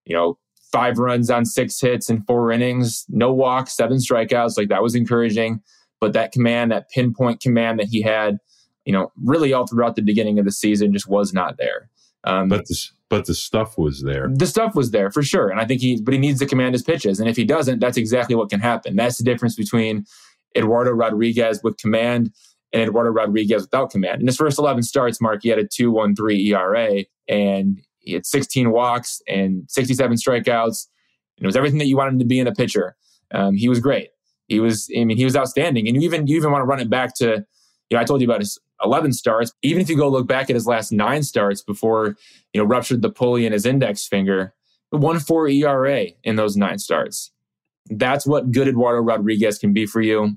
you know, five runs on six hits in four innings, no walks, seven strikeouts. Like that was encouraging. But that command, that pinpoint command that he had, you know, really all throughout the beginning of the season just was not there. Um, but the but the stuff was there. The stuff was there for sure, and I think he. But he needs to command his pitches, and if he doesn't, that's exactly what can happen. That's the difference between Eduardo Rodriguez with command and Eduardo Rodriguez without command. In his first 11 starts, Mark, he had a 2.13 ERA and he had 16 walks and 67 strikeouts. And it was everything that you wanted him to be in a pitcher. Um, he was great. He was, I mean, he was outstanding. And you even, you even want to run it back to, you know, I told you about his 11 starts. Even if you go look back at his last nine starts before, you know, ruptured the pulley in his index finger, 1 4 ERA in those nine starts. That's what good Eduardo Rodriguez can be for you.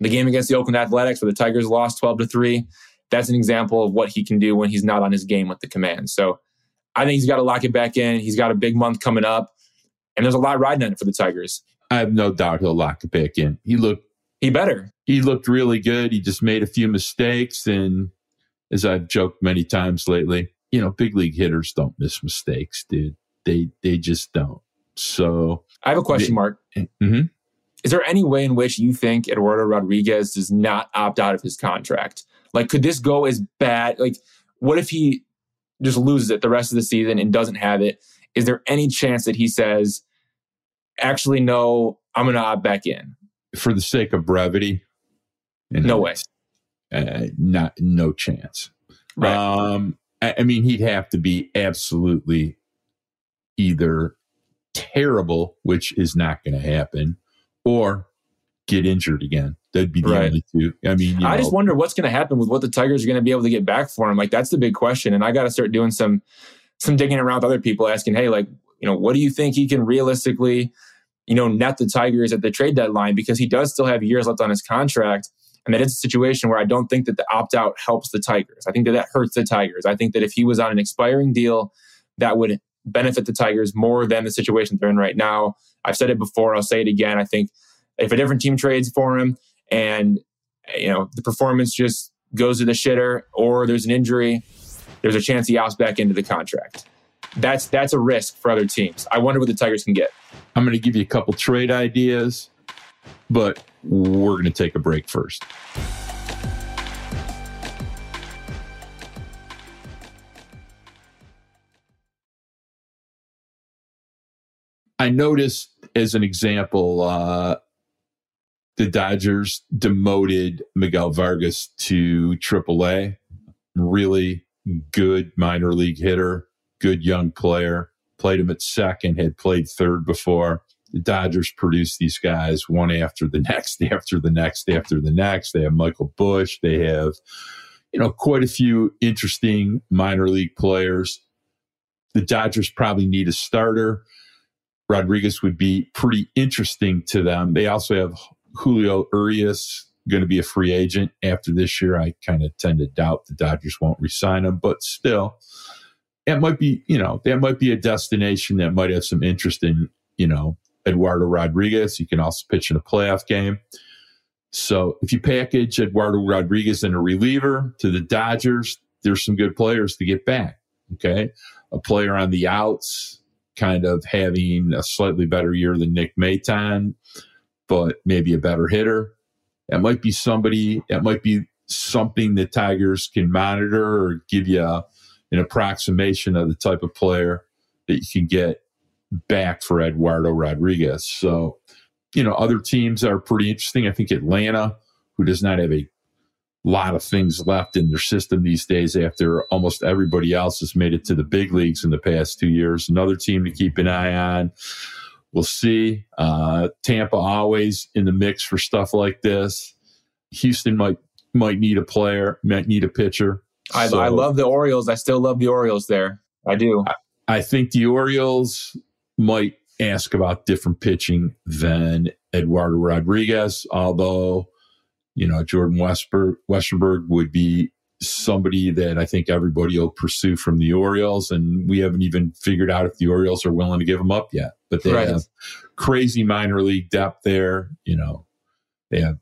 The game against the Oakland Athletics, where the Tigers lost 12 to 3, that's an example of what he can do when he's not on his game with the command. So I think he's got to lock it back in. He's got a big month coming up, and there's a lot riding on it for the Tigers. I have no doubt he'll lock it back in. He looked he better. He looked really good. He just made a few mistakes, and as I've joked many times lately, you know, big league hitters don't miss mistakes, dude. They they just don't. So I have a question, Mark. Mm-hmm. Is there any way in which you think Eduardo Rodriguez does not opt out of his contract? Like, could this go as bad? Like, what if he just loses it the rest of the season and doesn't have it? Is there any chance that he says, actually, no, I'm going to opt back in? For the sake of brevity, no way. Uh, not no chance. Right. Um, I, I mean, he'd have to be absolutely either terrible, which is not going to happen, or get injured again. That'd be the right. only two. I mean, I know. just wonder what's going to happen with what the Tigers are going to be able to get back for him. Like that's the big question, and I got to start doing some some digging around with other people, asking, hey, like you know, what do you think he can realistically, you know, net the Tigers at the trade deadline because he does still have years left on his contract. And that is a situation where I don't think that the opt out helps the Tigers. I think that that hurts the Tigers. I think that if he was on an expiring deal, that would benefit the Tigers more than the situation they're in right now. I've said it before, I'll say it again. I think if a different team trades for him and you know the performance just goes to the shitter or there's an injury, there's a chance he opts back into the contract. That's that's a risk for other teams. I wonder what the Tigers can get. I'm going to give you a couple trade ideas, but we're going to take a break first. I noticed as an example, uh, the Dodgers demoted Miguel Vargas to AAA. Really good minor league hitter, good young player. Played him at second, had played third before. The Dodgers produce these guys one after the next, after the next, after the next. They have Michael Busch. They have, you know, quite a few interesting minor league players. The Dodgers probably need a starter. Rodriguez would be pretty interesting to them. They also have Julio Urias going to be a free agent after this year. I kind of tend to doubt the Dodgers won't resign him, but still, it might be, you know, that might be a destination that might have some interest in, you know, Eduardo Rodriguez. You can also pitch in a playoff game. So if you package Eduardo Rodriguez in a reliever to the Dodgers, there's some good players to get back. Okay. A player on the outs, kind of having a slightly better year than Nick Maton, but maybe a better hitter. That might be somebody, that might be something the Tigers can monitor or give you a, an approximation of the type of player that you can get back for Eduardo Rodriguez. So, you know, other teams are pretty interesting. I think Atlanta, who does not have a lot of things left in their system these days after almost everybody else has made it to the big leagues in the past two years. Another team to keep an eye on. We'll see. Uh, Tampa always in the mix for stuff like this. Houston might might need a player, might need a pitcher. I, so, I love the Orioles. I still love the Orioles there. I do. I, I think the Orioles might ask about different pitching than Eduardo Rodriguez, although, you know, Jordan Westburg, Westerberg would be somebody that I think everybody will pursue from the Orioles. And we haven't even figured out if the Orioles are willing to give him up yet. But they right. have crazy minor league depth there. You know, they have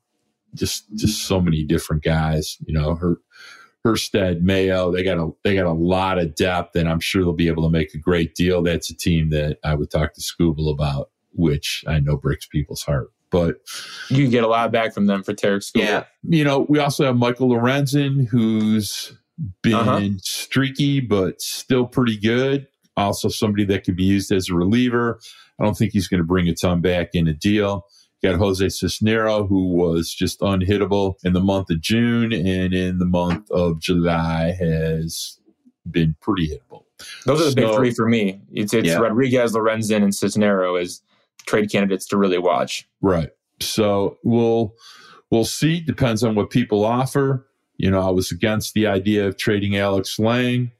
just just so many different guys. You know, her Erstad, Mayo, they got a they got a lot of depth, and I'm sure they'll be able to make a great deal. That's a team that I would talk to Skubal about, which I know breaks people's heart. But you get a lot back from them for Skubal. Yeah, you know, we also have Michael Lorenzen, who's been uh-huh. streaky but still pretty good. Also, somebody that could be used as a reliever. I don't think he's going to bring a ton back in a deal. You got Jose Cisnero, who was just unhittable in the month of June and in the month of July has been pretty hittable. Those are the so, big three for me. It's, it's yeah. Rodriguez, Lorenzen, and Cisnero as trade candidates to really watch. Right. So we'll we'll see. Depends on what people offer. You know, I was against the idea of trading Alex Lange.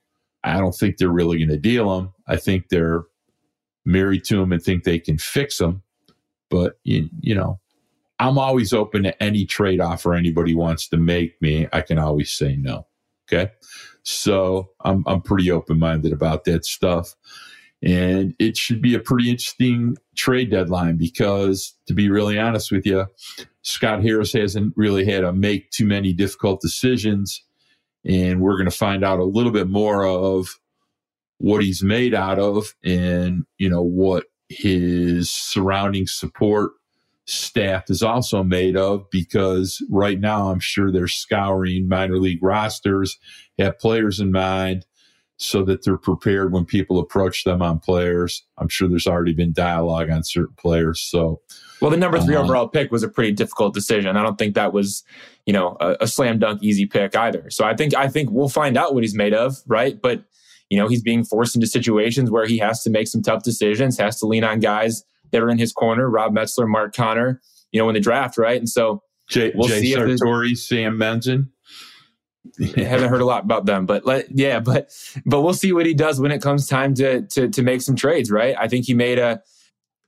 I don't think they're really going to deal him. I think they're married to him and think they can fix him. But you, you know, I'm always open to any trade offer anybody wants to make me. I can always say no. Okay. So I'm I'm pretty open minded about that stuff. And it should be a pretty interesting trade deadline because to be really honest with you, Scott Harris hasn't really had to make too many difficult decisions. And we're going to find out a little bit more of what he's made out of and, you know, what his surrounding support staff is also made of because right now I'm sure they're scouring minor league rosters, have players in mind so that they're prepared when people approach them on players. I'm sure there's already been dialogue on certain players. So, well, the number three um, overall pick was a pretty difficult decision. I don't think that was, you know, a, a slam dunk easy pick either. So I think I think we'll find out what he's made of, right? But you know, he's being forced into situations where he has to make some tough decisions, has to lean on guys that are in his corner, Rob Metzler, Mark Conner, you know, in the draft, right? And so Jay, we'll Jay see Sartori, Sam Menzin. I haven't heard a lot about them, but let, yeah, but but we'll see what he does when it comes time to to to make some trades, right? I think he made a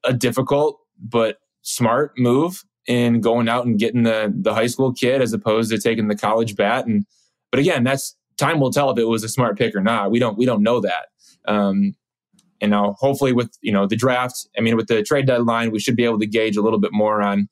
a difficult but smart move in going out and getting the the high school kid as opposed to taking the college bat and but again, that's time will tell if it was a smart pick or not. We don't we don't know that. Um, and now hopefully with you know the draft, I mean with the trade deadline, we should be able to gauge a little bit more on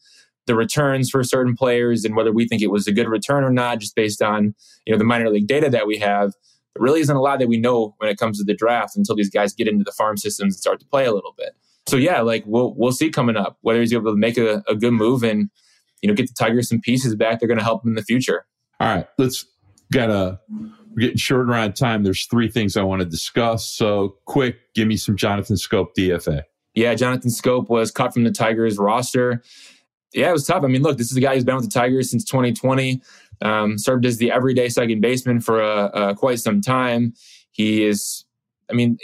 the returns for certain players and whether we think it was a good return or not, just based on you know the minor league data that we have. There really isn't a lot that we know when it comes to the draft until these guys get into the farm systems and start to play a little bit. So yeah, like we'll we'll see coming up whether he's able to make a, a good move and you know get the Tigers some pieces back. They're going to help him in the future. All right, let's got a we're getting shorter on time. There's three things I want to discuss. So quick, give me some Jonathan Schoop DFA. Yeah, Jonathan Schoop was cut from the Tigers roster. Yeah, it was tough. I mean, look, this is a guy who's been with the Tigers since 2020. Um, served as the everyday second baseman for uh, uh, quite some time. He is, I mean,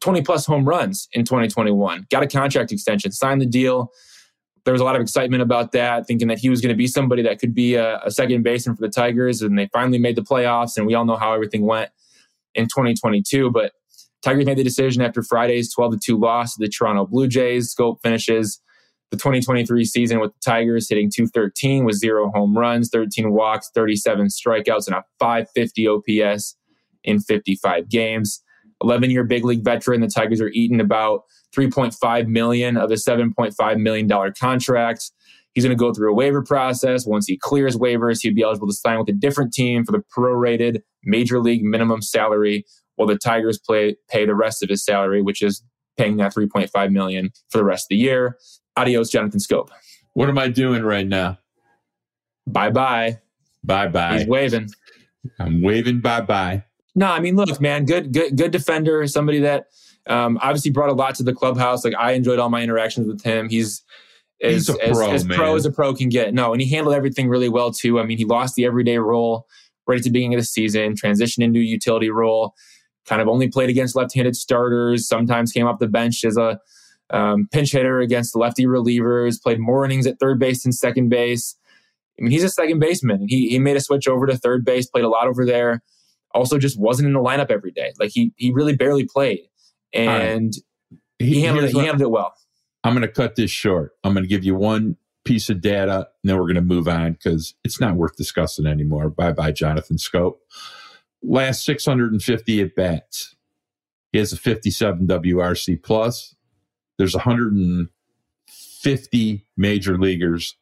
20 plus home runs in 2021. Got a contract extension, signed the deal there was a lot of excitement about that, thinking that he was going to be somebody that could be a, a, second baseman for the Tigers. And they finally made the playoffs, and we all know how everything went in 2022. But Tigers made the decision after Friday's 12 to 2 loss to the Toronto Blue Jays. Schoop finishes the 2023 season with the Tigers hitting 213 with zero home runs, 13 walks, 37 strikeouts, and a 550 OPS in 55 games. 11 year big league veteran. The Tigers are eating about 3.5 million of a 7.5 million dollar contract. He's going to go through a waiver process. Once he clears waivers, he'd be eligible to sign with a different team for the prorated major league minimum salary, while the Tigers play, pay the rest of his salary, which is paying that 3.5 million for the rest of the year. Adios, Jonathan Schoop. What am I doing right now? Bye bye. Bye bye. He's waving. I'm waving bye bye. No, I mean, look, man, good, good, good defender. Somebody that um, obviously brought a lot to the clubhouse. Like I enjoyed all my interactions with him. He's as, He's pro, as, as pro as a pro can get. No, and he handled everything really well too. I mean, he lost the everyday role right at the beginning of the season, transitioned into a utility role, kind of only played against left-handed starters. Sometimes came off the bench as a um, pinch hitter against lefty relievers. Played more innings at third base and second base. I mean, he's a second baseman, he he made a switch over to third base. Played a lot over there. Also, just wasn't in the lineup every day. Like he he really barely played, and right. he, he handled it. He handled it well. I'm going to cut this short. I'm going to give you one piece of data, and then we're going to move on because it's not worth discussing anymore. Bye bye, Jonathan Schoop. Last 650 at bats. He has a 57 WRC plus. There's 150 major leaguers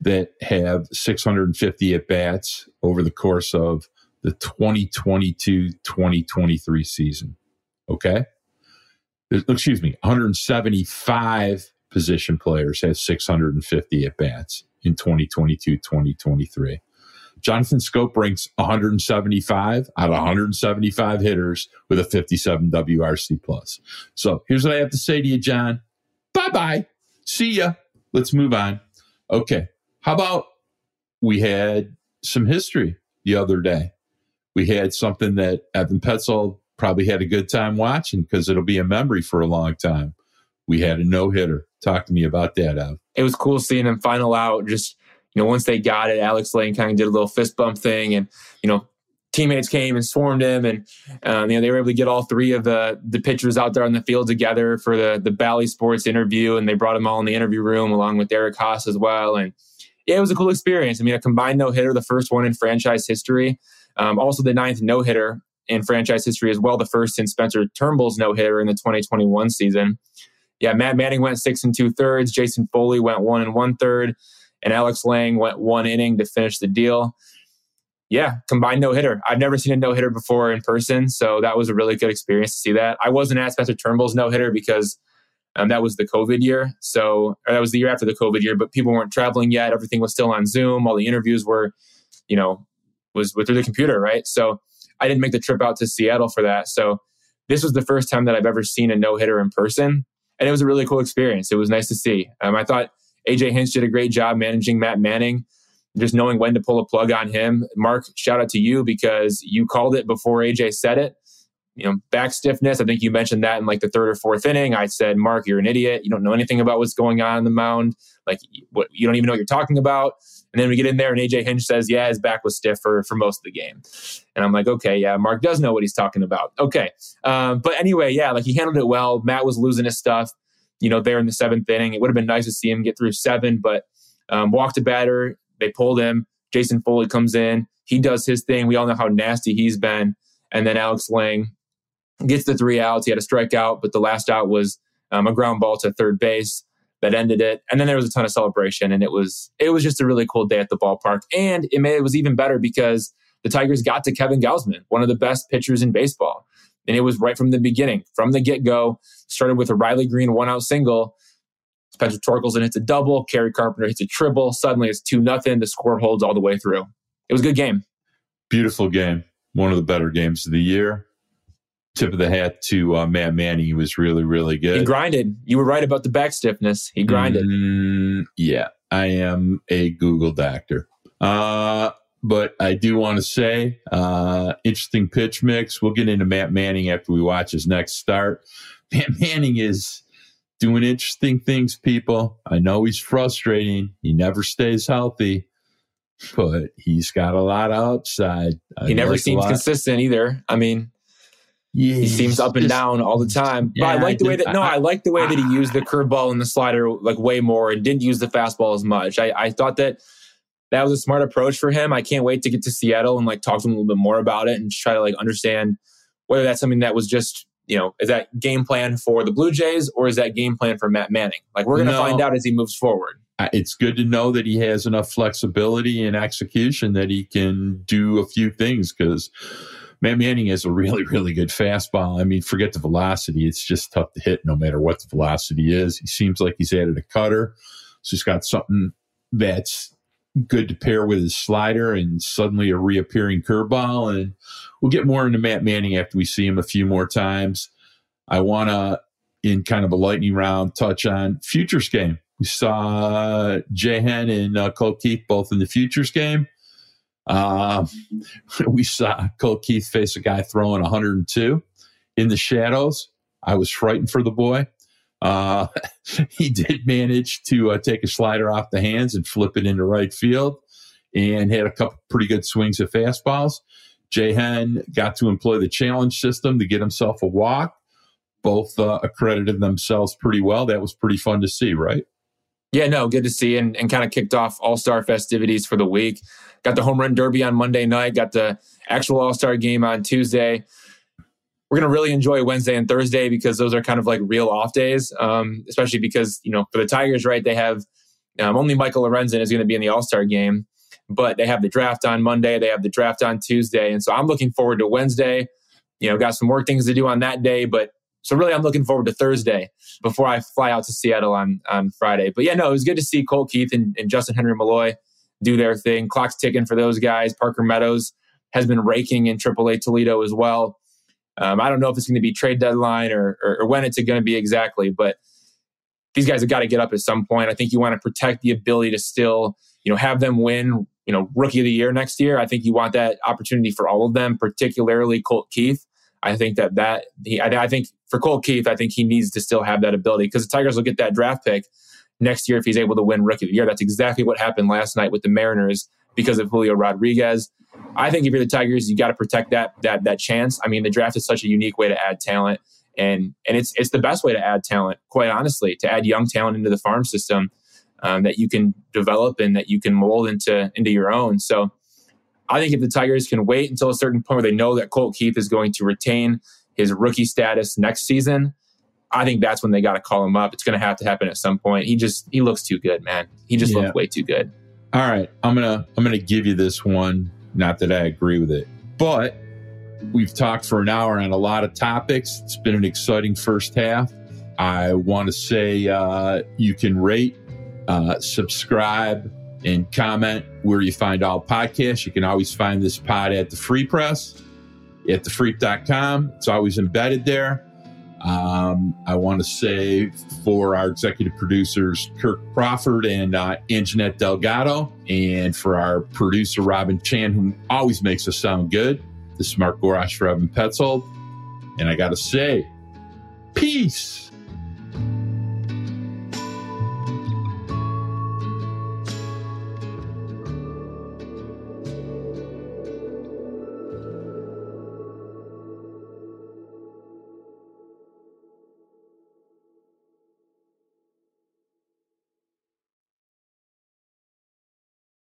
that have 650 at bats over the course of the 2022 2023 season. Okay uh, excuse me, 175 position players have 650 at bats in 2022 2023. Jonathan Schoop ranks 175 out of 175 hitters with a 57 WRC plus. So here's what I have to say to you, John. Bye bye. See ya. Let's move on. Okay. How about we had some history the other day? We had something that Evan Petzold probably had a good time watching because it'll be a memory for a long time. We had a no hitter. Talk to me about that, Ev. It was cool seeing him final out. Just you know, once they got it, Alex Lange kind of did a little fist bump thing, and you know, teammates came and swarmed him, and um, you know they were able to get all three of the the pitchers out there on the field together for the the Bally Sports interview, and they brought them all in the interview room along with Eric Haase as well, and yeah, it was a cool experience. I mean, a combined no hitter, the first one in franchise history. Um, also, the ninth no hitter in franchise history as well, the first since Spencer Turnbull's no hitter in the 2021 season. Yeah, Matt Manning went six and two thirds. Jason Foley went one and one third, and Alex Lange went one inning to finish the deal. Yeah, combined no hitter. I've never seen a no hitter before in person, so that was a really good experience to see that. I wasn't at Spencer Turnbull's no hitter because um, that was the COVID year, so that was the year after the COVID year. But people weren't traveling yet; everything was still on Zoom. All the interviews were, you know, was through the computer, right? So I didn't make the trip out to Seattle for that. So this was the first time that I've ever seen a no hitter in person. And it was a really cool experience. It was nice to see. Um, I thought AJ Hinch did a great job managing Matt Manning, just knowing when to pull a plug on him. Mark, shout out to you because you called it before AJ said it. You know, back stiffness. I think you mentioned that in like the third or fourth inning. I said, Mark, you're an idiot. You don't know anything about what's going on in the mound. Like, what you don't even know what you're talking about. And then we get in there and AJ Hinch says, yeah, his back was stiff for, for most of the game. And I'm like, okay, yeah, Mark does know what he's talking about. Okay. Um, but anyway, yeah, like he handled it well. Matt was losing his stuff, you know, there in the seventh inning. It would have been nice to see him get through seven, but um, walked a batter. They pulled him. Jason Foley comes in. He does his thing. We all know how nasty he's been. And then Alex Lange gets the three outs. He had a strikeout, but the last out was um, a ground ball to third base that ended it. And then there was a ton of celebration, and it was it was just a really cool day at the ballpark. And it made it was even better because the Tigers got to Kevin Gausman, one of the best pitchers in baseball, and it was right from the beginning, from the get go. Started with a Riley Greene one out single. Spencer Torkelson hits a double. Kerry Carpenter hits a triple. Suddenly it's two nothing. The score holds all the way through. It was a good game. Beautiful game. One of the better games of the year tip of the hat to uh, Matt Manning. He was really, really good. He grinded. You were right about the back stiffness. He grinded. Mm, yeah, I am a Google doctor. Uh, but I do want to say, uh, interesting pitch mix. We'll get into Matt Manning after we watch his next start. Matt Manning is doing interesting things, people. I know he's frustrating. He never stays healthy, but he's got a lot of upside. He never seems consistent either. I mean, yeah, he seems up and down all the time. Yeah, but I like the way that no, I, I like the way that he used the curveball and the slider like way more and didn't use the fastball as much. I, I thought that that was a smart approach for him. I can't wait to get to Seattle and like talk to him a little bit more about it and try to like understand whether that's something that was just you know is that game plan for the Blue Jays or is that game plan for Matt Manning? Like we're going to no, find out as he moves forward. It's good to know that he has enough flexibility and execution that he can do a few things because Matt Manning has a really, really good fastball. I mean, forget the velocity. It's just tough to hit no matter what the velocity is. He seems like he's added a cutter. So he's got something that's good to pair with his slider and suddenly a reappearing curveball. And we'll get more into Matt Manning after we see him a few more times. I want to, in kind of a lightning round, touch on futures game. We saw Jay Hen and uh, Colt Keith both in the futures game. Uh, we saw Colt Keith face a guy throwing 102 in the shadows. I was frightened for the boy. Uh, he did manage to uh, take a slider off the hands and flip it into right field and had a couple pretty good swings at fastballs. Jay Hen got to employ the challenge system to get himself a walk. Both uh, accredited themselves pretty well. That was pretty fun to see, right? Yeah, no, good to see and, and kind of kicked off all star festivities for the week. Got the home run derby on Monday night, got the actual all star game on Tuesday we're going to really enjoy Wednesday and Thursday because those are kind of like real off days, um, especially because, you know, for the Tigers, right, they have um, only Michael Lorenzen is going to be in the All Star game, but they have the draft on Monday, they have the draft on Tuesday. And so I'm looking forward to Wednesday. You know, got some more things to do on that day, but so really I'm looking forward to Thursday before I fly out to Seattle on, on Friday. But yeah, no, it was good to see Colt Keith and, and Justyn-Henry Malloy do their thing. Clock's ticking for those guys. Parker Meadows has been raking in AAA Toledo as well. Um, I don't know if it's going to be trade deadline or, or, or when it's going to be exactly, but these guys have got to get up at some point. I think you want to protect the ability to still, you know, have them win, you know, rookie of the year next year. I think you want that opportunity for all of them, particularly Colt Keith. I think that that he, I, I think for Colt Keith, I think he needs to still have that ability because the Tigers will get that draft pick next year if he's able to win rookie of the year. That's exactly what happened last night with the Mariners because of Julio Rodriguez. I think if you're the Tigers, you got to protect that that that chance. I mean, the draft is such a unique way to add talent, and and it's it's the best way to add talent. Quite honestly, to add young talent into the farm system um, that you can develop and that you can mold into into your own. So, I think if the Tigers can wait until a certain point where they know that Colt Keith is going to retain his rookie status next season, I think that's when they got to call him up. It's going to have to happen at some point. He just he looks too good, man. He just yeah. looks way too good. All right, I'm gonna I'm gonna give you this one not that I agree with it, but we've talked for an hour on a lot of topics. It's been an exciting first half. I want to say uh, you can rate, uh, subscribe, and comment where you find all podcasts. You can always find this pod at the Free Press at thefreep.com. It's always embedded there. Um, I want to say for our executive producers, Kirk Crawford and uh, Anjanette Delgado, and for our producer, Robin Chan, who always makes us sound good. This is Mark Gorash for Evan Petzold. And I got to say, peace.